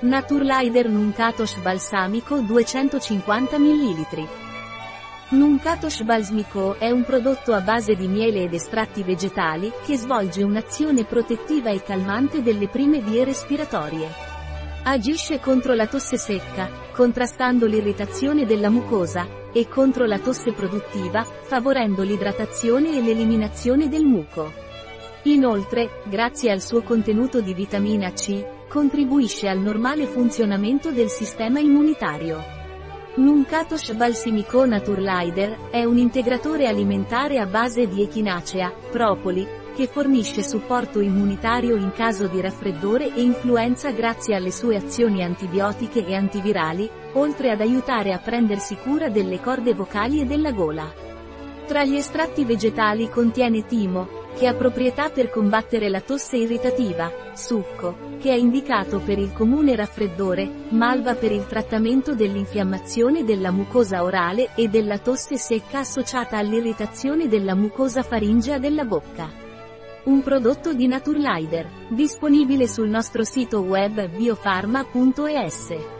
Naturlider Nuncatosh balsamico 250 ml. Nuncatosh balsamico è un prodotto a base di miele ed estratti vegetali che svolge un'azione protettiva e calmante delle prime vie respiratorie. Agisce contro la tosse secca, contrastando l'irritazione della mucosa, e contro la tosse produttiva, favorendo l'idratazione e l'eliminazione del muco. Inoltre, grazie al suo contenuto di vitamina C, contribuisce al normale funzionamento del sistema immunitario. Nuncatosh Balsamico Naturlider è un integratore alimentare a base di echinacea, propoli, che fornisce supporto immunitario in caso di raffreddore e influenza grazie alle sue azioni antibiotiche e antivirali, oltre ad aiutare a prendersi cura delle corde vocali e della gola. Tra gli estratti vegetali contiene timo, che ha proprietà per combattere la tosse irritativa, succo, che è indicato per il comune raffreddore, malva per il trattamento dell'infiammazione della mucosa orale e della tosse secca associata all'irritazione della mucosa faringea della bocca. Un prodotto di Naturlider, disponibile sul nostro sito web biofarma.es.